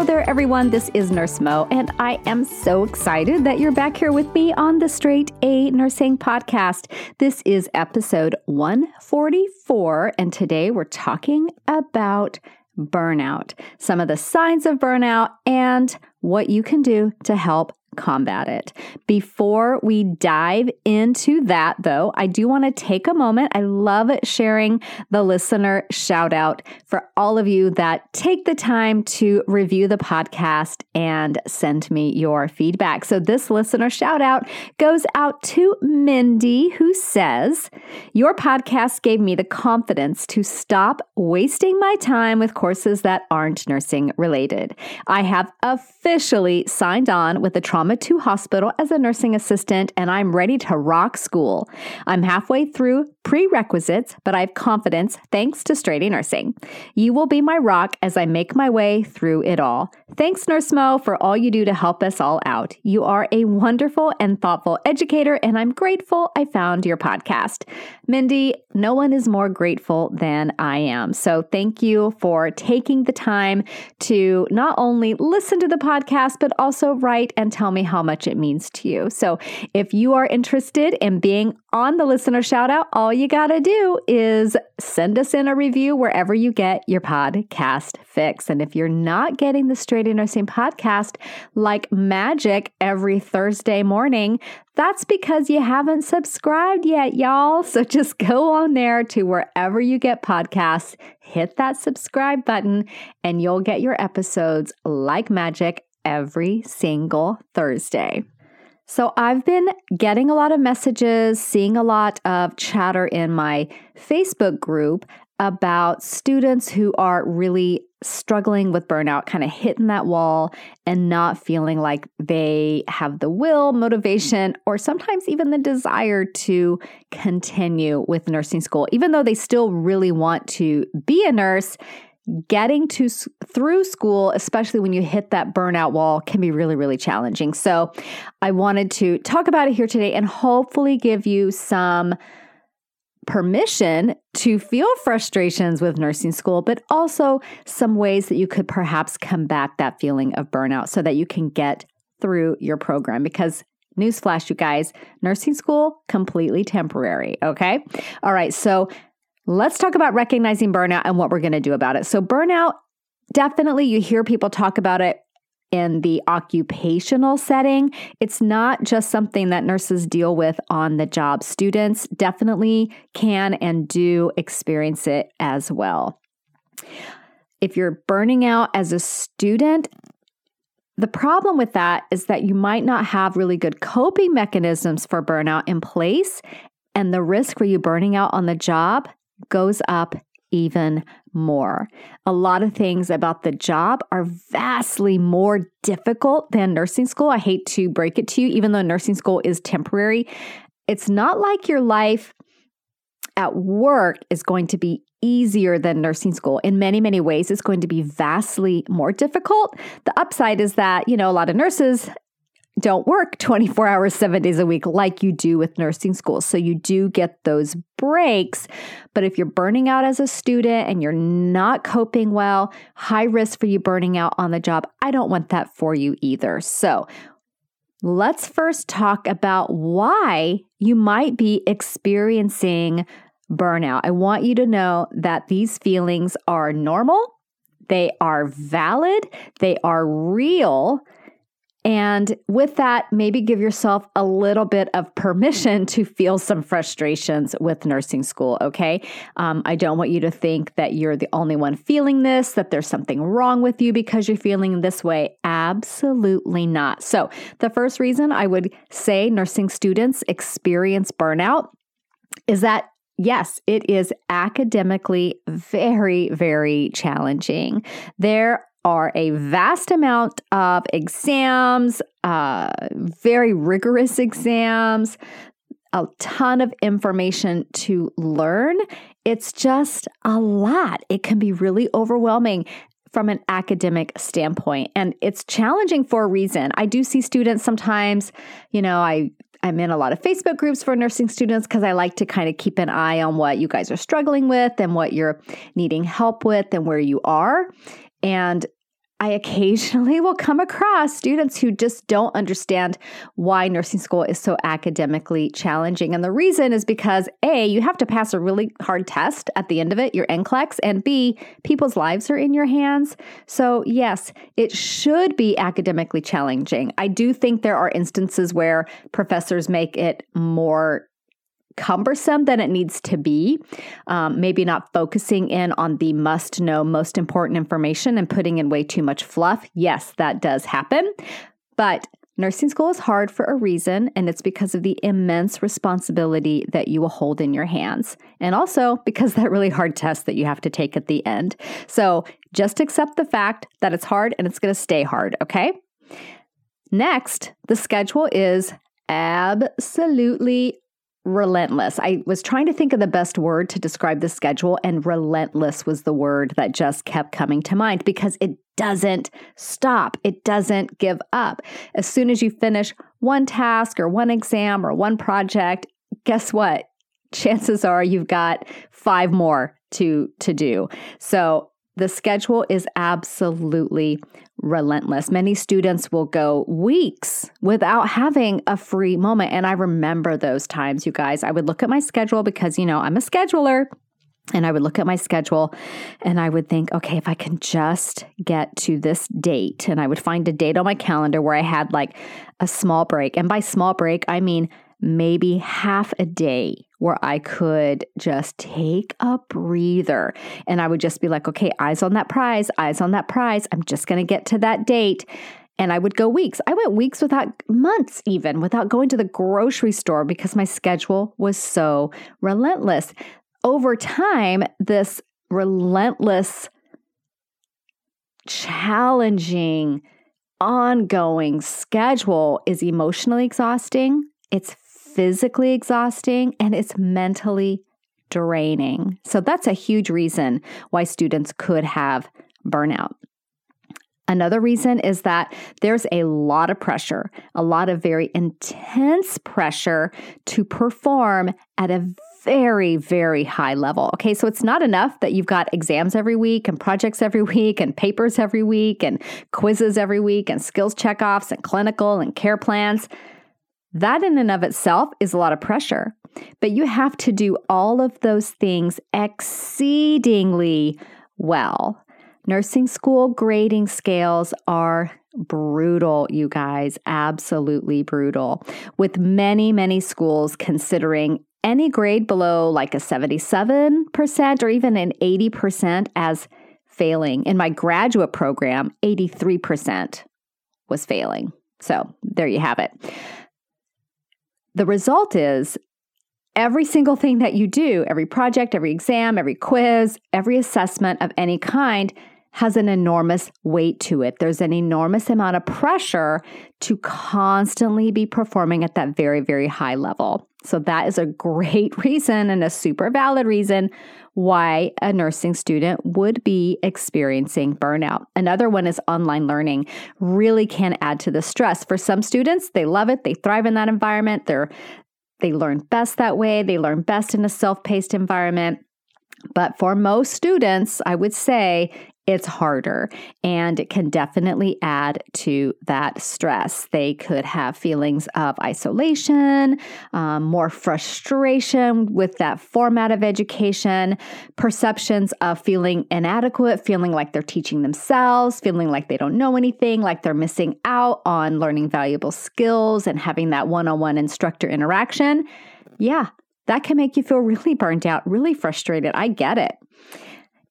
Hello there, everyone. This is Nurse Mo, and I am so excited that you're back here with me on the Straight A Nursing Podcast. This is episode 144, and today we're talking about burnout, some of the signs of burnout, and what you can do to help combat it. Before we dive into that, though, I do want to take a moment. I love sharing the listener shout out for all of you that take the time to review the podcast and send me your feedback. So, this listener shout out goes out to Mindy, who says, Your podcast gave me the confidence to stop wasting my time with courses that aren't nursing related. I have officially signed on with the Trauma Trauma 2 Hospital as a nursing assistant, and I'm ready to rock school. I'm halfway through prerequisites, but I have confidence thanks to Straight A Nursing. You will be my rock as I make my way through it all. Thanks, Nurse Mo, for all you do to help us all out. You are a wonderful and thoughtful educator, and I'm grateful I found your podcast. Mindy, no one is more grateful than I am. So thank you for taking the time to not only listen to the podcast, but also write and tell me how much it means to you. So if you are interested in being on the listener shout out, all you got to do is send us in a review wherever you get your podcast fix. And if you're not getting the Straight A Nursing podcast like magic every Thursday morning, that's because you haven't subscribed yet, y'all. So just go on there to wherever you get podcasts, hit that subscribe button, and you'll get your episodes like magic every single Thursday. So I've been getting a lot of messages, seeing a lot of chatter in my Facebook group about students who are really struggling with burnout, kind of hitting that wall and not feeling like they have the will, motivation, or sometimes even the desire to continue with nursing school, even though they still really want to be a nurse getting to through school especially when you hit that burnout wall can be really really challenging. So i wanted to talk about it here today and hopefully give you some permission to feel frustrations with nursing school but also some ways that you could perhaps combat that feeling of burnout so that you can get through your program because newsflash you guys nursing school completely temporary okay? All right so Let's talk about recognizing burnout and what we're going to do about it. So, burnout, definitely, you hear people talk about it in the occupational setting. It's not just something that nurses deal with on the job. Students definitely can and do experience it as well. If you're burning out as a student, the problem with that is that you might not have really good coping mechanisms for burnout in place. And the risk for you burning out on the job goes up even more. A lot of things about the job are vastly more difficult than nursing school. I hate to break it to you, even though nursing school is temporary. It's not like your life at work is going to be easier than nursing school. In many, many ways, it's going to be vastly more difficult. The upside is that, you know, a lot of nurses don't work 24 hours, seven days a week like you do with nursing school. So you do get those breaks. But if you're burning out as a student and you're not coping well, high risk for you burning out on the job. I don't want that for you either. So let's first talk about why you might be experiencing burnout. I want you to know that these feelings are normal, they are valid, they are real And with that, maybe give yourself a little bit of permission to feel some frustrations with nursing school, okay? Um, I don't want you to think that you're the only one feeling this, that there's something wrong with you because you're feeling this way. Absolutely not. So, the first reason I would say nursing students experience burnout is that yes, it is academically very, very challenging. There are a vast amount of exams, uh, very rigorous exams, a ton of information to learn. It's just a lot. It can be really overwhelming from an academic standpoint. And it's challenging for a reason. I do see students sometimes, you know, I I'm in a lot of Facebook groups for nursing students because I like to kind of keep an eye on what you guys are struggling with and what you're needing help with and where you are. And I occasionally will come across students who just don't understand why nursing school is so academically challenging. And the reason is because A, you have to pass a really hard test at the end of it, your NCLEX, and B, people's lives are in your hands. So, yes, it should be academically challenging. I do think there are instances where professors make it more cumbersome than it needs to be. Um, maybe not focusing in on the must know, most important information and putting in way too much fluff. Yes, that does happen. But nursing school is hard for a reason, and it's because of the immense responsibility that you will hold in your hands. And also because that really hard test that you have to take at the end. So just accept the fact that it's hard and it's going to stay hard, okay? Next, the schedule is absolutely relentless. I was trying to think of the best word to describe the schedule, and relentless was the word that just kept coming to mind because it doesn't stop. It doesn't give up. As soon as you finish one task or one exam or one project, guess what? Chances are you've got five more to to do. So the schedule is absolutely relentless. Many students will go weeks without having a free moment. And I remember those times, you guys. I would look at my schedule because, you know, I'm a scheduler. And I would look at my schedule and I would think, okay, if I can just get to this date, and I would find a date on my calendar where I had like a small break. And by small break, I mean maybe half a day where I could just take a breather and I would just be like, okay, eyes on that prize, eyes on that prize. I'm just going to get to that date. And I would go weeks. I went weeks without months, even without going to the grocery store because my schedule was so relentless. Over time, this relentless, challenging, ongoing schedule is emotionally exhausting. It's physically exhausting and it's mentally draining. So that's a huge reason why students could have burnout. Another reason is that there's a lot of pressure, a lot of very intense pressure to perform at a very, very high level. Okay, so it's not enough that you've got exams every week and projects every week and papers every week and quizzes every week and skills checkoffs and clinical and care plans. That in and of itself is a lot of pressure, but you have to do all of those things exceedingly well. Nursing school grading scales are brutal, you guys, absolutely brutal, with many, many schools considering any grade below like a 77% or even an 80% as failing. In my graduate program, 83% was failing. So there you have it. The result is every single thing that you do, every project, every exam, every quiz, every assessment of any kind has an enormous weight to it. There's an enormous amount of pressure to constantly be performing at that very, very high level. So, that is a great reason and a super valid reason why a nursing student would be experiencing burnout. Another one is online learning, really can add to the stress. For some students, they love it, they thrive in that environment, they're they learn best that way, they learn best in a self-paced environment. But for most students, I would say it's harder and it can definitely add to that stress. They could have feelings of isolation, um, more frustration with that format of education, perceptions of feeling inadequate, feeling like they're teaching themselves, feeling like they don't know anything, like they're missing out on learning valuable skills and having that one on one instructor interaction. Yeah, that can make you feel really burnt out, really frustrated. I get it.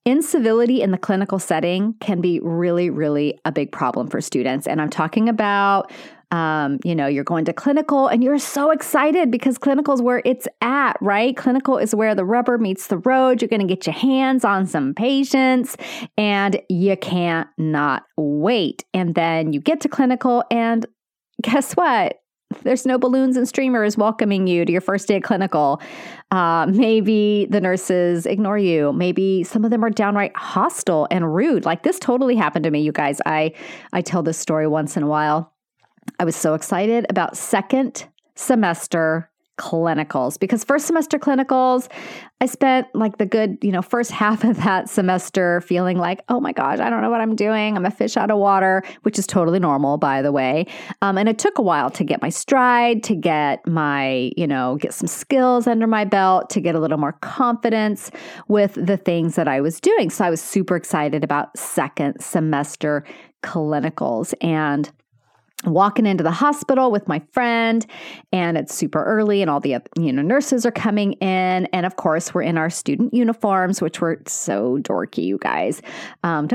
Incivility in the clinical setting can be really, really a big problem for students. And I'm talking about um, you know, you're going to clinical and you're so excited because clinical is where it's at, right? Clinical is where the rubber meets the road. You're going to get your hands on some patients and you can't not wait. And then you get to clinical and guess what? There's no balloons and streamers welcoming you to your first day of clinical. Uh, maybe the nurses ignore you. Maybe some of them are downright hostile and rude. Like this totally happened to me, you guys. I I tell this story once in a while. I was so excited about second semester clinicals because first semester clinicals i spent like the good you know first half of that semester feeling like oh my gosh i don't know what i'm doing. I'm a fish out of water which is totally normal by the way. Um, and it took a while to get my stride to get my you know get some skills under my belt to get a little more confidence with the things that i was doing. So i was super excited about second semester clinicals. And walking into the hospital with my friend and it's super early and all the you know nurses are coming in and of course we're in our student uniforms which were so dorky you guys. Um,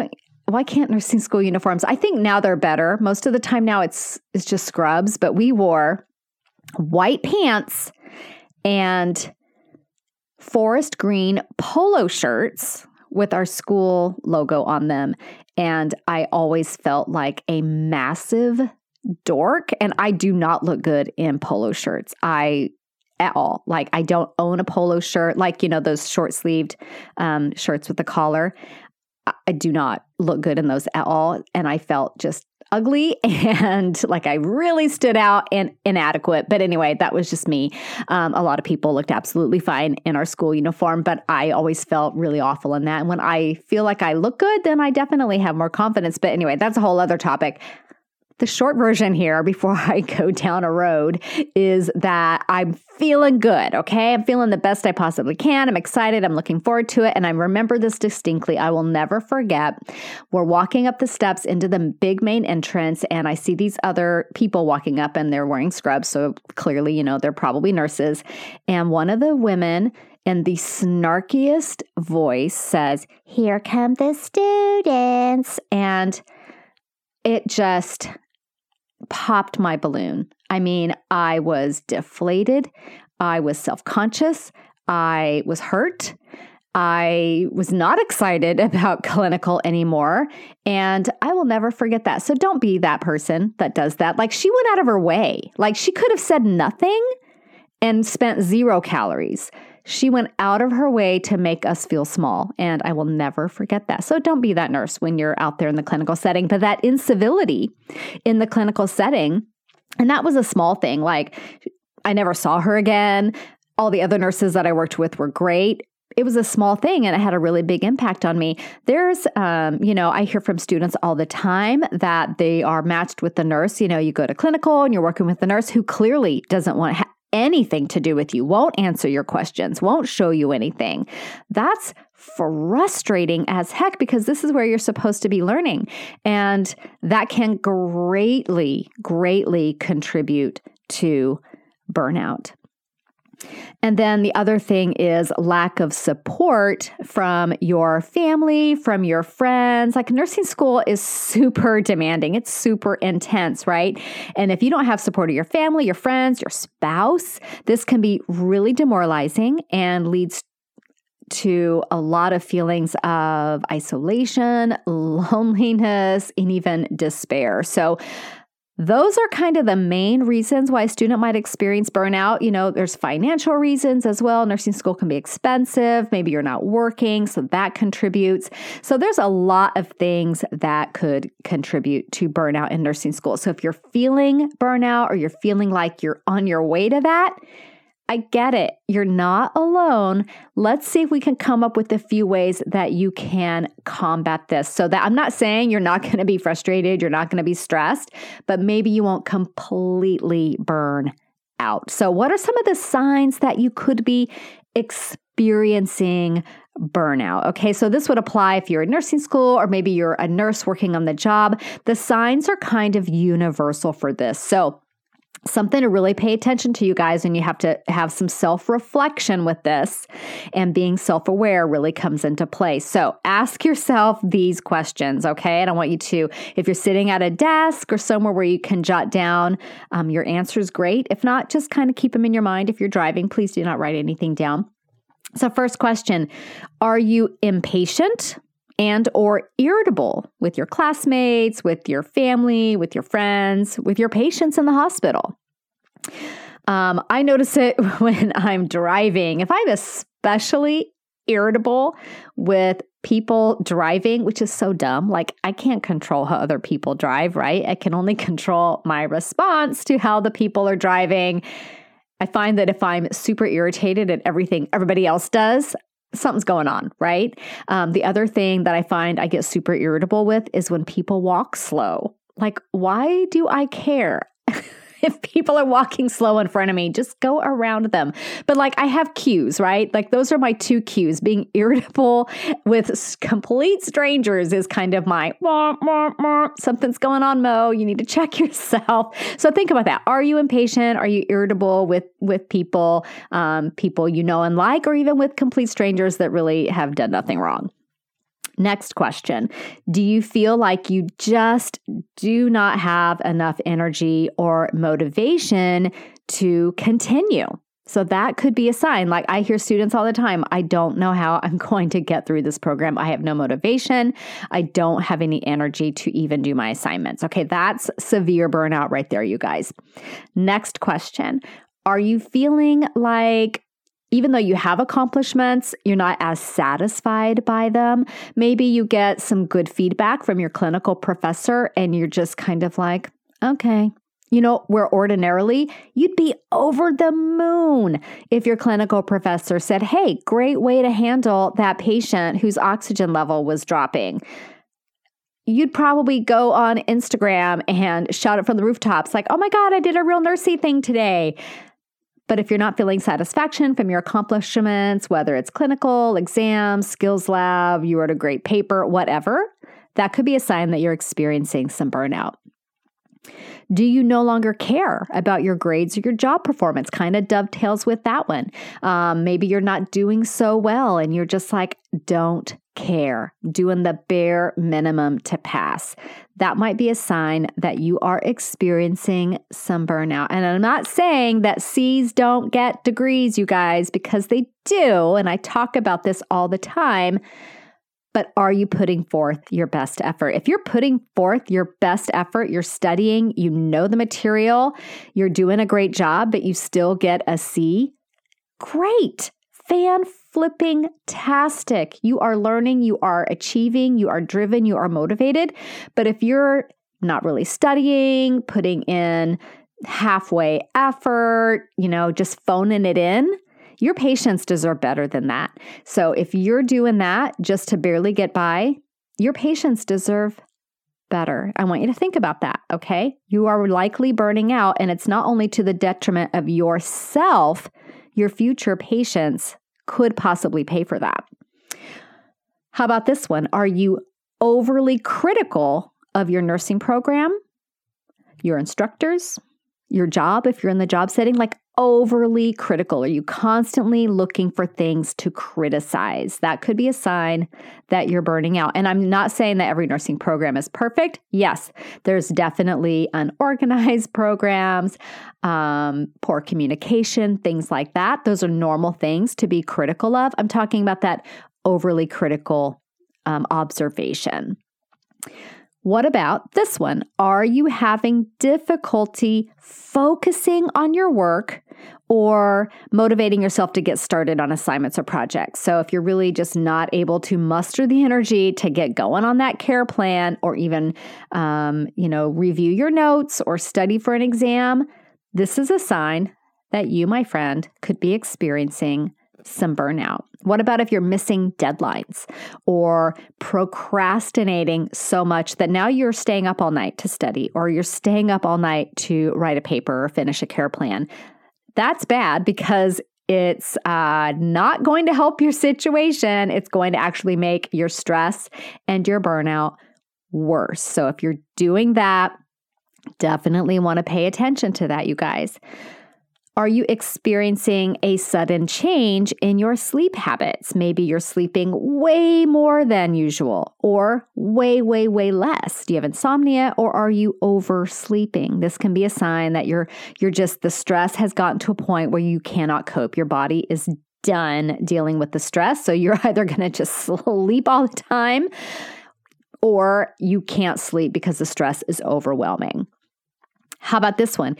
why can't nursing school uniforms? I think now they're better. Most of the time now it's it's just scrubs but we wore white pants and forest green polo shirts with our school logo on them and I always felt like a massive dork and I do not look good in polo shirts. I at all. Like I don't own a polo shirt, like you know those short sleeved um, shirts with the collar. I do not look good in those at all, and I felt just ugly and like I really stood out and inadequate. But anyway, that was just me. Um, a lot of people looked absolutely fine in our school uniform, but I always felt really awful in that. And when I feel like I look good, then I definitely have more confidence. But anyway, that's a whole other topic. The short version here, before I go down a road, is that I'm feeling good, okay? I'm feeling the best I possibly can. I'm excited. I'm looking forward to it. And I remember this distinctly. I will never forget. We're walking up the steps into the big main entrance, and I see these other people walking up, and they're wearing scrubs. So clearly, you know, they're probably nurses. And one of the women, in the snarkiest voice says, Here come the students. And it just popped my balloon. I mean, I was deflated. I was self conscious. I was hurt. I was not excited about clinical anymore. And I will never forget that. So don't be that person that does that. Like she went out of her way. Like she could have said nothing and spent zero calories. She went out of her way to make us feel small, and I will never forget that. So don't be that nurse when you're out there in the clinical setting, but that incivility in the clinical setting, and that was a small thing. Like, I never saw her again. All the other nurses that I worked with were great it was a small thing and it had a really big impact on me. There's, um, you know, I hear from students all the time that they are matched with the nurse. You know, you go to clinical and you're working with the nurse who clearly doesn't want to ha- anything to do with you, won't answer your questions, won't show you anything. That's frustrating as heck because this is where you're supposed to be learning. And that can greatly, greatly contribute to burnout. And then the other thing is lack of support from your family, from your friends. Like nursing school is super demanding, it's super intense, right? And if you don't have support of your family, your friends, your spouse, this can be really demoralizing and leads to a lot of feelings of isolation, loneliness, and even despair. So, those are kind of the main reasons why a student might experience burnout. You know, there's financial reasons as well. Nursing school can be expensive. Maybe you're not working, so that contributes. So there's a lot of things that could contribute to burnout in nursing school. So if you're feeling burnout or you're feeling like you're on your way to that, I get it. You're not alone. Let's see if we can come up with a few ways that you can combat this. So that I'm not saying you're not going to be frustrated, you're not going to be stressed, but maybe you won't completely burn out. So what are some of the signs that you could be experiencing burnout. Okay, so this would apply if you're in nursing school or maybe you're a nurse working on the job. The signs are kind of universal for this. So, something to really pay attention to, you guys, and you have to have some self reflection with this, and being self aware really comes into play. So, ask yourself these questions, okay? And I want you to, if you're sitting at a desk or somewhere where you can jot down um, your answers, great. If not, just kind of keep them in your mind. If you're driving, please do not write anything down. So, first question Are you impatient? And or irritable with your classmates, with your family, with your friends, with your patients in the hospital. Um, I notice it when I'm driving. If I'm especially irritable with people driving, which is so dumb. Like, I can't control how other people drive, right? I can only control my response to how the people are driving. I find that if I'm super irritated at everything everybody else does, something's going on, right? Um, the other thing that I find I get super irritable with is when people walk slow. Like, why do I care? if people are walking slow in front of me, just go around them. But like I have cues, right? Like those are my two cues. Being irritable with complete strangers is kind of my something's going on, Mo. You need to check yourself. So think about that. Are you impatient? Are you irritable with with people, um, people you know and like, or even with complete strangers that really have done nothing wrong? Next question Do you feel like you just do not have enough energy or motivation to continue? So that could be a sign. Like I hear students all the time, I don't know how I'm going to get through this program. I have no motivation. I don't have any energy to even do my assignments. Okay, that's severe burnout right there, you guys. Next question Are you feeling like even though you have accomplishments, you're not as satisfied by them. Maybe you get some good feedback from your clinical professor and you're just kind of like, okay. You know, where ordinarily you'd be over the moon if your clinical professor said, hey, great way to handle that patient whose oxygen level was dropping you'd probably go on Instagram and shout it from the rooftops, like, oh my God, I did a real nursey thing today. But if you're not feeling satisfaction from your accomplishments, whether it's clinical, exams, skills lab, you wrote a great paper, whatever, that could be a sign that you're experiencing some burnout. Do you no longer care about your grades or your job performance? Kind of dovetails with that one. Um, maybe you're not doing so well and you're just like, don't care, doing the bare minimum to pass. That might be a sign that you are experiencing some burnout. And I'm not saying that C's don't get degrees, you guys, because they do. And I talk about this all the time but are you putting forth your best effort? If you're putting forth your best effort, you're studying, you know the material, you're doing a great job, but you still get a C, great. Fan flipping tastic. You are learning, you are achieving, you are driven, you are motivated. But if you're not really studying, putting in halfway effort, you know, just phoning it in, your patients deserve better than that. So if you're doing that just to barely get by, your patients deserve better. I want you to think about that, okay? You are likely burning out, and it's not only to the detriment of yourself, your future patients could possibly pay for that. How about this one? Are you overly critical of your nursing program, your instructors, your job if you're in the job setting? Like, overly critical? Are you constantly looking for things to criticize? That could be a sign that you're burning out. And I'm not saying that every nursing program is perfect. Yes, there's definitely unorganized programs, um, poor communication, things like that. Those are normal things to be critical of. I'm talking about that overly critical um, observation. What about this one? Are you having difficulty focusing on your work or motivating yourself to get started on assignments or projects? So, if you're really just not able to muster the energy to get going on that care plan or even, um, you know, review your notes or study for an exam, this is a sign that you, my friend, could be experiencing some burnout? What about if you're missing deadlines or procrastinating so much that now you're staying up all night to study or you're staying up all night to write a paper or finish a care plan? That's bad because it's uh, not going to help your situation. It's going to actually make your stress and your burnout worse. So if you're doing that, definitely want to pay attention to that, you guys. Are you experiencing a sudden change in your sleep habits? Maybe you're sleeping way more than usual or way, way, way less. Do you have insomnia or are you oversleeping? This can be a sign that you're you're just the stress has gotten to a point where you cannot cope. Your body is done dealing with the stress. So you're either going to just sleep all the time or you can't sleep because the stress is overwhelming. How about this one?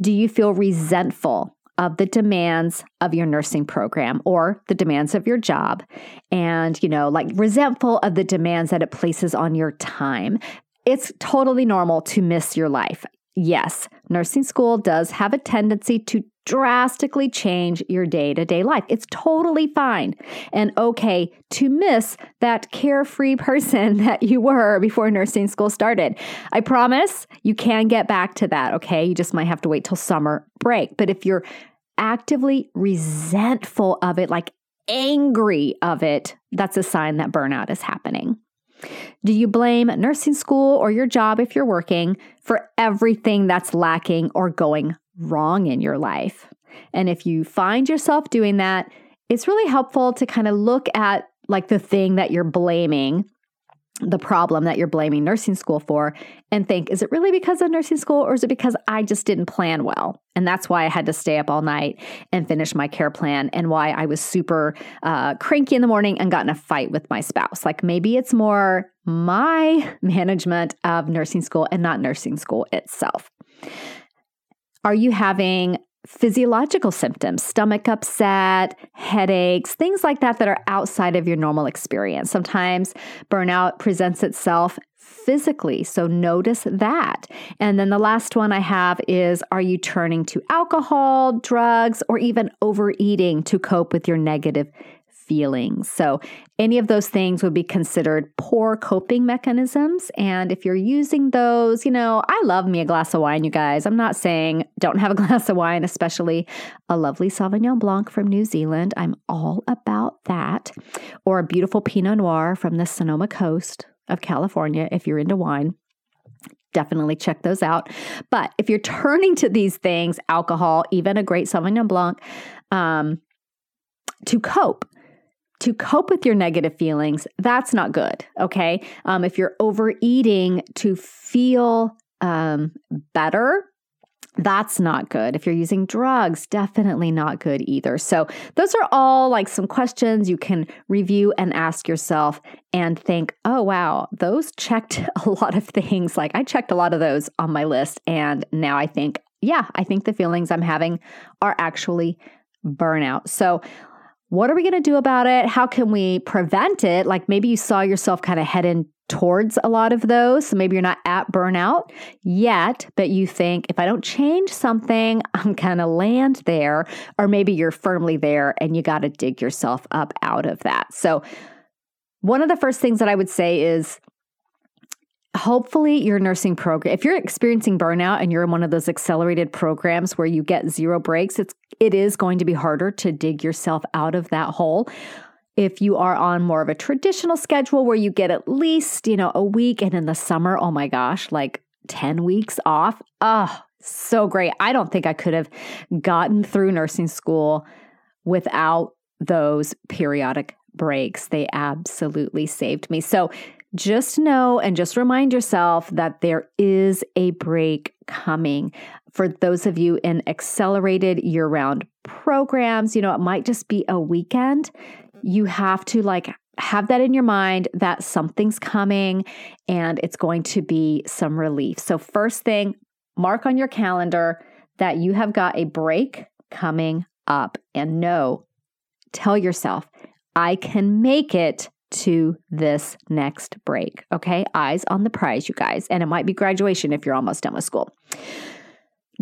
Do you feel resentful of the demands of your nursing program or the demands of your job? And, you know, like resentful of the demands that it places on your time. It's totally normal to miss your life. Yes, nursing school does have a tendency to drastically change your day to day life. It's totally fine and okay to miss that carefree person that you were before nursing school started. I promise you can get back to that, okay? You just might have to wait till summer break. But if you're actively resentful of it, like angry of it, that's a sign that burnout is happening. Do you blame nursing school or your job if you're working for everything that's lacking or going wrong in your life? And if you find yourself doing that, it's really helpful to kind of look at like the thing that you're blaming the problem that you're blaming nursing school for and think, is it really because of nursing school or is it because I just didn't plan well? And that's why I had to stay up all night and finish my care plan and why I was super uh, cranky in the morning and got in a fight with my spouse. Like maybe it's more my management of nursing school and not nursing school itself. Are you having physiological symptoms, stomach upset, headaches, things like that that are outside of your normal experience. Sometimes burnout presents itself physically, so notice that. And then the last one I have is Are you turning to alcohol, drugs, or even overeating to cope with your negative feelings. So, any of those things would be considered poor coping mechanisms. And if you're using those, you know, I love me a glass of wine, you guys. I'm not saying don't have a glass of wine, especially a lovely Sauvignon Blanc from New Zealand. I'm all about that. Or a beautiful Pinot Noir from the Sonoma coast of California if you're into wine definitely check those out. But if you're turning to these things, alcohol, even a great Sauvignon Blanc, um, to cope, to cope with your negative feelings, that's not good. Okay. Um, if you're overeating to feel um, better, that's not good. If you're using drugs, definitely not good either. So, those are all like some questions you can review and ask yourself and think, oh, wow, those checked a lot of things. Like, I checked a lot of those on my list. And now I think, yeah, I think the feelings I'm having are actually burnout. So, what are we going to do about it? How can we prevent it? Like maybe you saw yourself kind of heading towards a lot of those. So maybe you're not at burnout yet, but you think if I don't change something, I'm going to land there. Or maybe you're firmly there and you got to dig yourself up out of that. So, one of the first things that I would say is hopefully your nursing program if you're experiencing burnout and you're in one of those accelerated programs where you get zero breaks it's it is going to be harder to dig yourself out of that hole. If you are on more of a traditional schedule where you get at least you know a week and in the summer oh my gosh like 10 weeks off oh so great. I don't think i could have gotten through nursing school without those periodic breaks. They absolutely saved me. So just know and just remind yourself that there is a break coming. For those of you in accelerated year round programs, you know, it might just be a weekend. You have to like have that in your mind that something's coming and it's going to be some relief. So, first thing, mark on your calendar that you have got a break coming up and know, tell yourself, I can make it to this next break. Okay, eyes on the prize, you guys. And it might be graduation if you're almost done with school.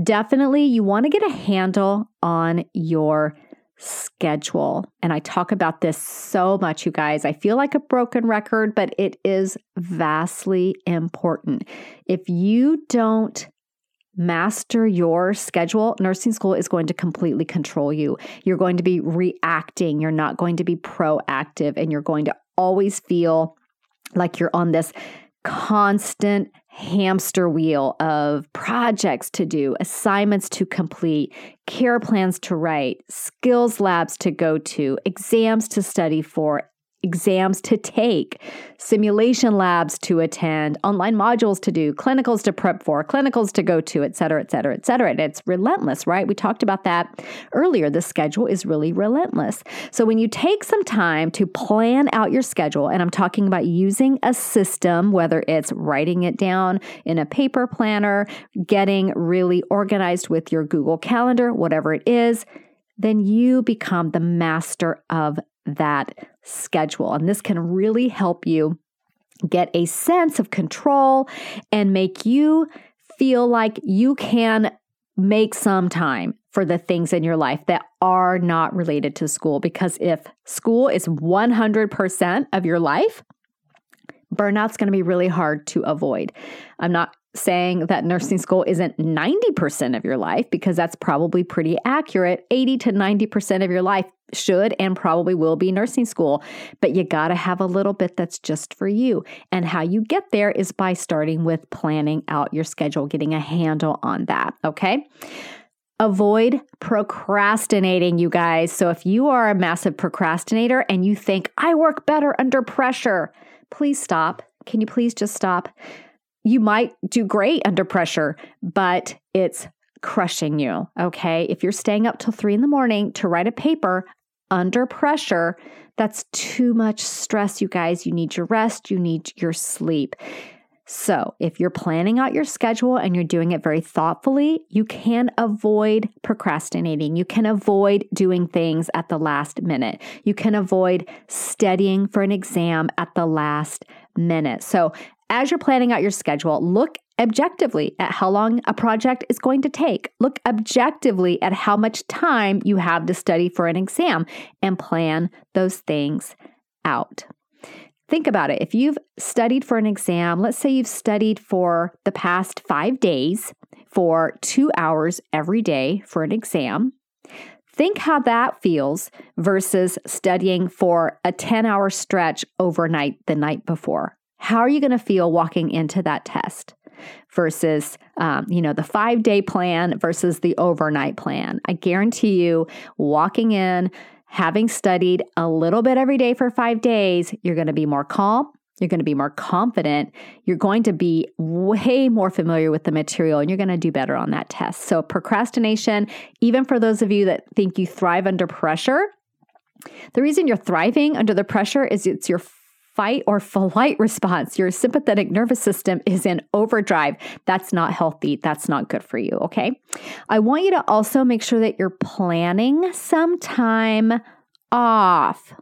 definitely you want to get a handle on your schedule. And I talk about this so much, you guys. I feel like a broken record, but it is vastly important. If you don't master your schedule, nursing school is going to completely control you. You're going to be reacting, you're not going to be proactive, and you're going to always feel like you're on this constant hamster wheel of projects to do, assignments to complete, care plans to write, skills labs to go to, exams to study for, exams to take, simulation labs to attend, online modules to do, clinicals to prep for, clinicals to go to, et cetera, et cetera, et cetera. And it's relentless, right? We talked about that earlier. The schedule is really relentless. So when you take some time to plan out your schedule, and I'm talking about using a system, whether it's writing it down in a paper planner, getting really organized with your Google Calendar, whatever it is, then you become the master of that schedule. And this can really help you get a sense of control and make you feel like you can make some time for the things in your life that are not related to school. Because if school is 100% of your life, burnout's going to be really hard to avoid. I'm not saying that nursing school isn't 90% of your life because that's probably pretty accurate. 80 to 90% of your life should and probably will be nursing school, but you got to have a little bit that's just for you. And how you get there is by starting with planning out your schedule, getting a handle on that, okay? Avoid procrastinating, you guys. So, if you are a massive procrastinator and you think, I work better under pressure, please stop. Can you please just stop? You might do great under pressure, but it's crushing you. Okay. If you're staying up till three in the morning to write a paper under pressure, that's too much stress, you guys. You need your rest, you need your sleep. So, if you're planning out your schedule and you're doing it very thoughtfully, you can avoid procrastinating. You can avoid doing things at the last minute. You can avoid studying for an exam at the last minute. So, as you're planning out your schedule, look objectively at how long a project is going to take. Look objectively at how much time you have to study for an exam and plan those things out. Think about it. If you've studied for an exam, let's say you've studied for the past five days for two hours every day for an exam. Think how that feels versus studying for a 10 hour stretch overnight the night before. How are you going to feel walking into that test versus, um, you know, the five day plan versus the overnight plan? I guarantee you, walking in, having studied a little bit every day for five days, you're going to be more calm. You're going to be more confident. You're going to be way more familiar with the material and you're going to do better on that test. So, procrastination, even for those of you that think you thrive under pressure, the reason you're thriving under the pressure is it's your fight or flight response. Your sympathetic nervous system is in overdrive. That's not healthy. That's not good for you. Okay. I want you to also make sure that you're planning some time off.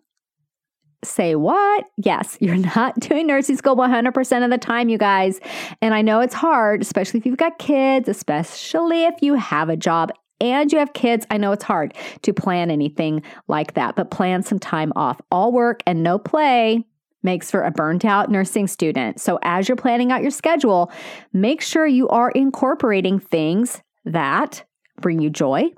Say what? Yes, you're not doing nursing school 100% of the time, you guys. And I know it's hard, especially if you've got kids, especially if you have a job and you have kids, I know it's hard to plan anything like that, but plan some time off. All work and no play makes for a burnt out nursing student. So, as you're planning out your schedule, make sure you are incorporating things that bring you joy,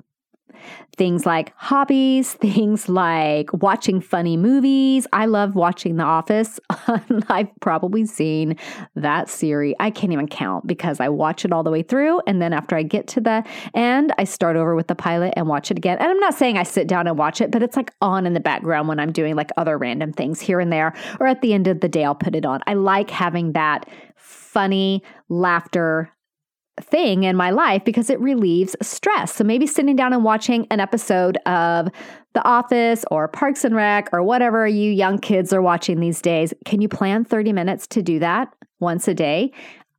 Things like hobbies, things like watching funny movies. I love watching The Office. I've probably seen that series. I can't even count because I watch it all the way through. And then after I get to the end, I start over with the pilot and watch it again. And I'm not saying I sit down and watch it, but it's like on in the background when I'm doing like other random things here and there. Or at the end of the day, I'll put it on. I like having that funny laughter thing in my life because it relieves stress. So maybe sitting down and watching an episode of The Office or Parks and Rec or whatever you young kids are watching these days. Can you plan 30 minutes to do that once a day?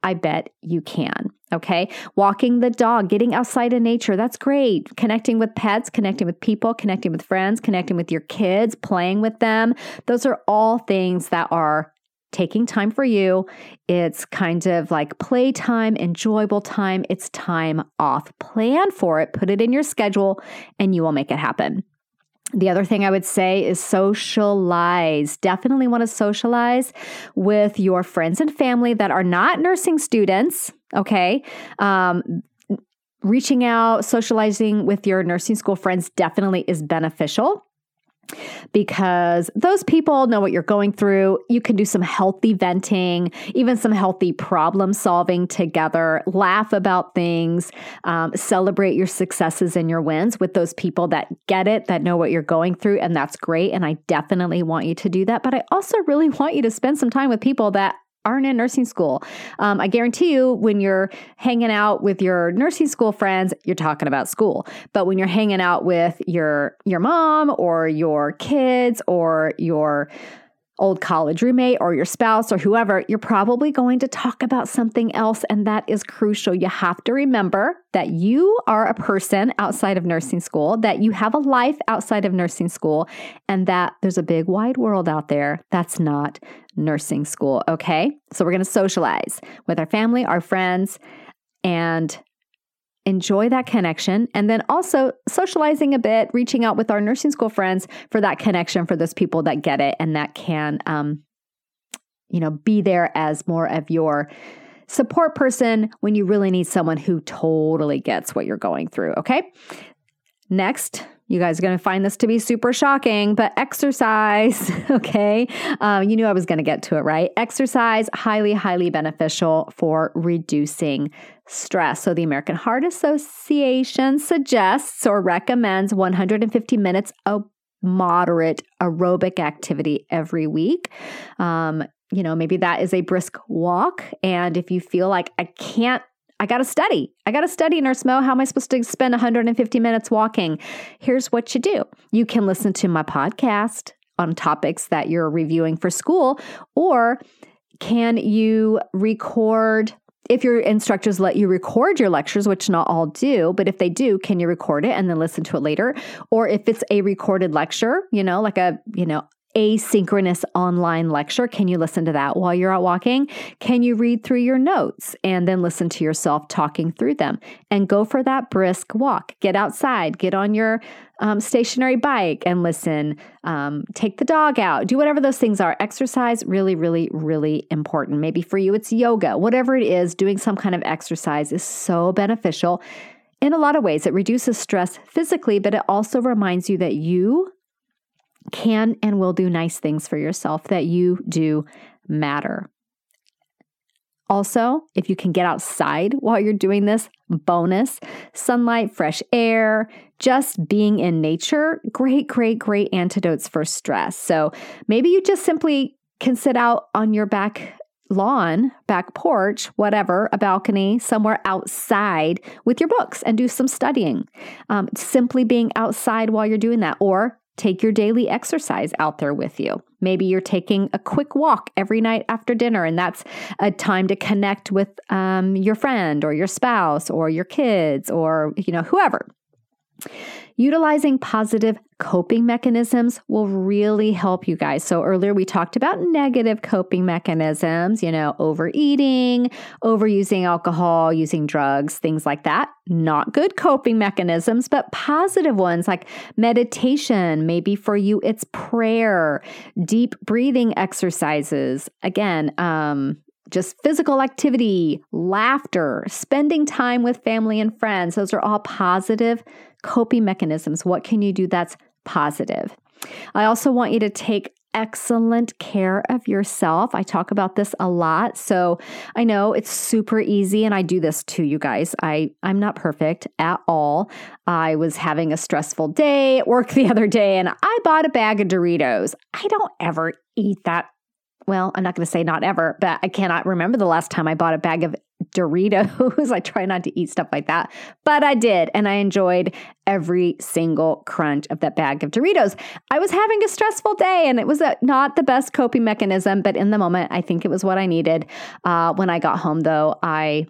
I bet you can. Okay. Walking the dog, getting outside in nature, that's great. Connecting with pets, connecting with people, connecting with friends, connecting with your kids, playing with them. Those are all things that are taking time for you. It's kind of like playtime, enjoyable time. It's time off. Plan for it, put it in your schedule, and you will make it happen. The other thing I would say is socialize. Definitely want to socialize with your friends and family that are not nursing students. Okay. Um, reaching out, socializing with your nursing school friends definitely is beneficial because those people know what you're going through. You can do some healthy venting, even some healthy problem solving together, laugh about things, um, celebrate your successes and your wins with those people that get it, that know what you're going through. And that's great. And I definitely want you to do that. But I also really want you to spend some time with people that aren't in nursing school. Um, I guarantee you, when you're hanging out with your nursing school friends, you're talking about school. But when you're hanging out with your your mom or your kids or your old college roommate or your spouse or whoever, you're probably going to talk about something else. And that is crucial. You have to remember that you are a person outside of nursing school, that you have a life outside of nursing school, and that there's a big wide world out there that's not nursing school. Okay. So we're going to socialize with our family, our friends, and enjoy that connection and then also socializing a bit reaching out with our nursing school friends for that connection for those people that get it and that can um, you know be there as more of your support person when you really need someone who totally gets what you're going through okay next you guys are going to find this to be super shocking, but exercise, okay? Um, you knew I was going to get to it, right? Exercise, highly, highly beneficial for reducing stress. So, the American Heart Association suggests or recommends 150 minutes of moderate aerobic activity every week. Um, you know, maybe that is a brisk walk. And if you feel like I can't I got to study. I got to study, Nurse Mo. How am I supposed to spend 150 minutes walking? Here's what you do you can listen to my podcast on topics that you're reviewing for school, or can you record? If your instructors let you record your lectures, which not all do, but if they do, can you record it and then listen to it later? Or if it's a recorded lecture, you know, like a, you know, asynchronous online lecture. Can you listen to that while you're out walking? Can you read through your notes and then listen to yourself talking through them? And go for that brisk walk. Get outside, get on your um, stationary bike and listen. Um, take the dog out. Do whatever those things are. Exercise, really, really, really important. Maybe for you, it's yoga. Whatever it is, doing some kind of exercise is so beneficial. In a lot of ways, it reduces stress physically, but it also reminds you that you can and will do nice things for yourself, that you do matter. Also, if you can get outside while you're doing this, bonus sunlight, fresh air, just being in nature, great, great, great antidotes for stress. So maybe you just simply can sit out on your back lawn, back porch, whatever, a balcony, somewhere outside with your books and do some studying. Um, simply being outside while you're doing that, or Take your daily exercise out there with you. Maybe you're taking a quick walk every night after dinner, and that's a time to connect with um, your friend or your spouse or your kids or you know whoever. Utilizing positive coping mechanisms will really help you guys. So, earlier we talked about negative coping mechanisms, you know, overeating, overusing alcohol, using drugs, things like that. Not good coping mechanisms, but positive ones like meditation. Maybe for you, it's prayer, deep breathing exercises. Again, um, just physical activity, laughter, spending time with family and friends. Those are all positive coping mechanisms. What can you do that's positive? I also want you to take excellent care of yourself. I talk about this a lot. So I know it's super easy and I do this too you guys. I I'm not perfect at all. I was having a stressful day at work the other day and I bought a bag of Doritos. I don't ever eat that well, I'm not going to say not ever, but I cannot remember the last time I bought a bag of Doritos. I try not to eat stuff like that, but I did. And I enjoyed every single crunch of that bag of Doritos. I was having a stressful day and it was a, not the best coping mechanism, but in the moment, I think it was what I needed. Uh, when I got home, though, I,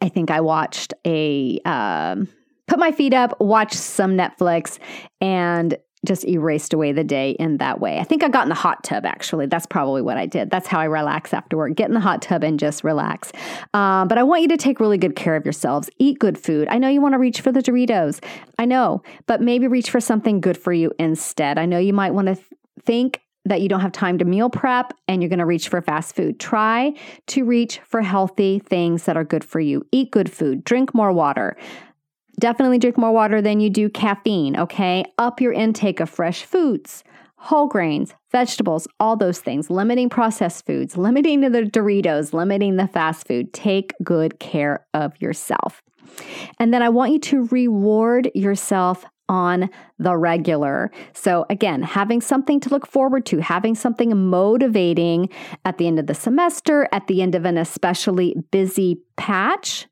I think I watched a, um, put my feet up, watched some Netflix, and just erased away the day in that way. I think I got in the hot tub actually. That's probably what I did. That's how I relax after work. Get in the hot tub and just relax. Um, but I want you to take really good care of yourselves. Eat good food. I know you want to reach for the Doritos. I know, but maybe reach for something good for you instead. I know you might want to th- think that you don't have time to meal prep and you're going to reach for fast food. Try to reach for healthy things that are good for you. Eat good food. Drink more water. Definitely drink more water than you do caffeine, okay? Up your intake of fresh foods, whole grains, vegetables, all those things, limiting processed foods, limiting the Doritos, limiting the fast food. Take good care of yourself. And then I want you to reward yourself on the regular. So, again, having something to look forward to, having something motivating at the end of the semester, at the end of an especially busy patch,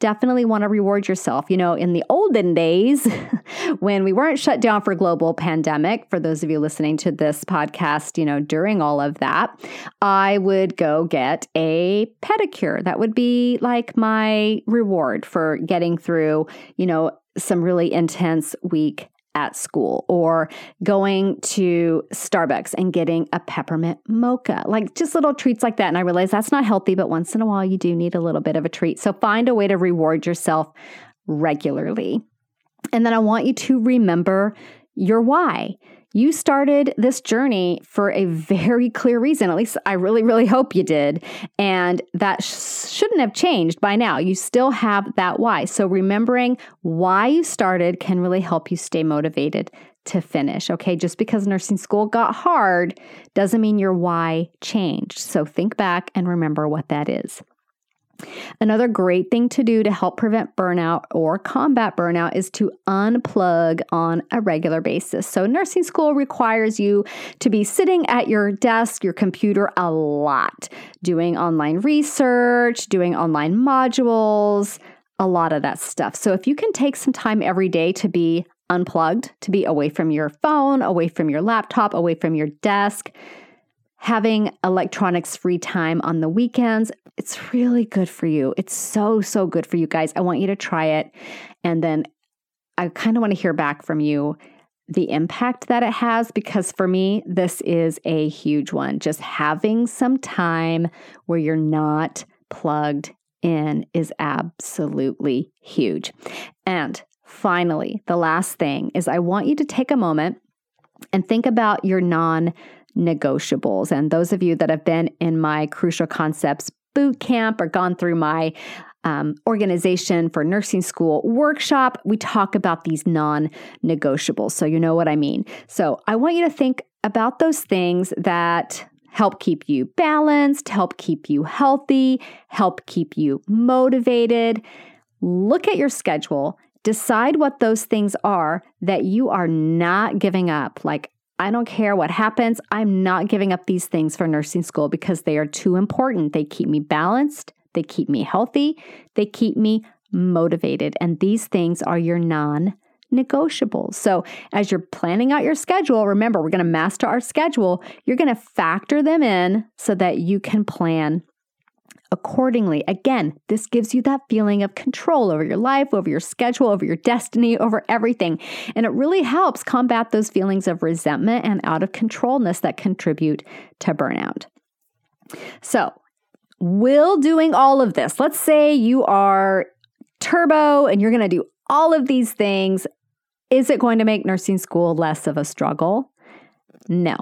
definitely want to reward yourself. You know, in the olden days, when we weren't shut down for global pandemic, for those of you listening to this podcast, you know, during all of that, I would go get a pedicure. That would be like my reward for getting through, you know, some really intense week at school or going to Starbucks and getting a peppermint mocha, like just little treats like that. And I realize that's not healthy, but once in a while you do need a little bit of a treat. So find a way to reward yourself regularly. And then I want you to remember your why. You started this journey for a very clear reason. At least I really, really hope you did. And that sh- shouldn't have changed by now. You still have that why. So remembering why you started can really help you stay motivated to finish. Okay. Just because nursing school got hard doesn't mean your why changed. So think back and remember what that is. Another great thing to do to help prevent burnout or combat burnout is to unplug on a regular basis. So, nursing school requires you to be sitting at your desk, your computer a lot, doing online research, doing online modules, a lot of that stuff. So, if you can take some time every day to be unplugged, to be away from your phone, away from your laptop, away from your desk, having electronics free time on the weekends. It's really good for you. It's so, so good for you guys. I want you to try it. And then I kind of want to hear back from you the impact that it has because for me, this is a huge one. Just having some time where you're not plugged in is absolutely huge. And finally, the last thing is I want you to take a moment and think about your non negotiables. And those of you that have been in my Crucial Concepts boot camp or gone through my um, organization for nursing school workshop, we talk about these non negotiables. So you know what I mean. So I want you to think about those things that help keep you balanced, help keep you healthy, help keep you motivated. Look at your schedule. Decide what those things are that you are not giving up. Like, I don't care what happens. I'm not giving up these things for nursing school because they are too important. They keep me balanced, they keep me healthy, they keep me motivated. And these things are your non negotiables. So, as you're planning out your schedule, remember, we're going to master our schedule. You're going to factor them in so that you can plan accordingly. Again, this gives you that feeling of control over your life, over your schedule, over your destiny, over everything. And it really helps combat those feelings of resentment and out of controlness that contribute to burnout. So, will doing all of this, let's say you are turbo and you're going to do all of these things, is it going to make nursing school less of a struggle? No.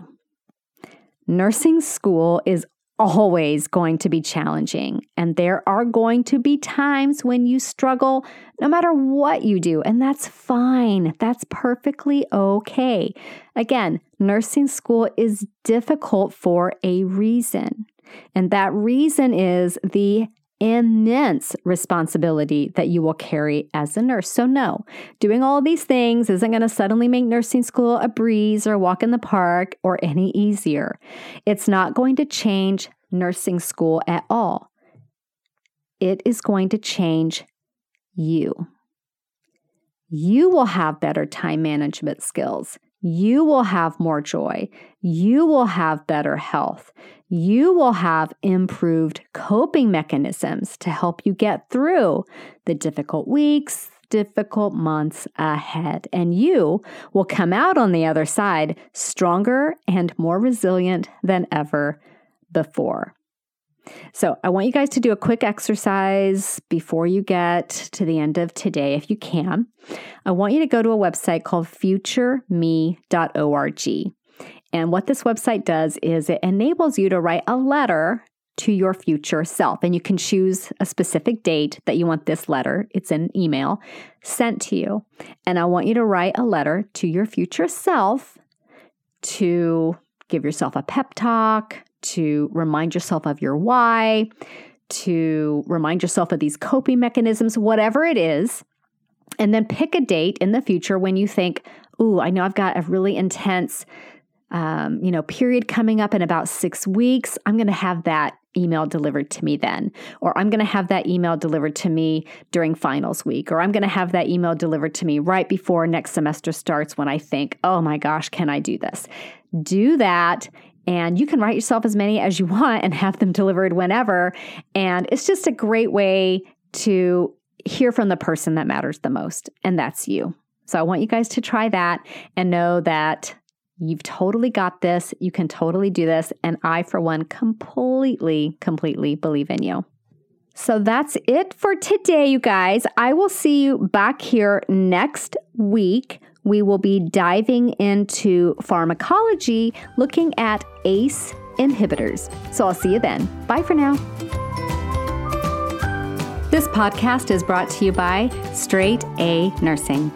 Nursing school is always going to be challenging. And there are going to be times when you struggle no matter what you do. And that's fine. That's perfectly okay. Again, nursing school is difficult for a reason. And that reason is the immense responsibility that you will carry as a nurse. So, no, doing all these things isn't going to suddenly make nursing school a breeze or walk in the park or any easier. It's not going to change nursing school at all. It is going to change you. You will have better time management skills. You will have more joy. You will have better health. You will have improved coping mechanisms to help you get through the difficult weeks, difficult months ahead, and you will come out on the other side stronger and more resilient than ever before. So, I want you guys to do a quick exercise before you get to the end of today, if you can. I want you to go to a website called futureme.org. And what this website does is it enables you to write a letter to your future self. And you can choose a specific date that you want this letter, it's an email, sent to you. And I want you to write a letter to your future self to give yourself a pep talk, to remind yourself of your why, to remind yourself of these coping mechanisms, whatever it is. And then pick a date in the future when you think, Ooh, I know I've got a really intense um, you know, period coming up in about six weeks, I'm going to have that email delivered to me then. Or I'm going to have that email delivered to me during finals week. Or I'm going to have that email delivered to me right before next semester starts when I think, oh my gosh, can I do this? Do that. And you can write yourself as many as you want and have them delivered whenever. And it's just a great way to hear from the person that matters the most, and that's you. So I want you guys to try that and know that You've totally got this. You can totally do this. And I, for one, completely, completely believe in you. So that's it for today, you guys. I will see you back here next week. We will be diving into pharmacology, looking at ACE inhibitors. So I'll see you then. Bye for now. This podcast is brought to you by Straight A Nursing.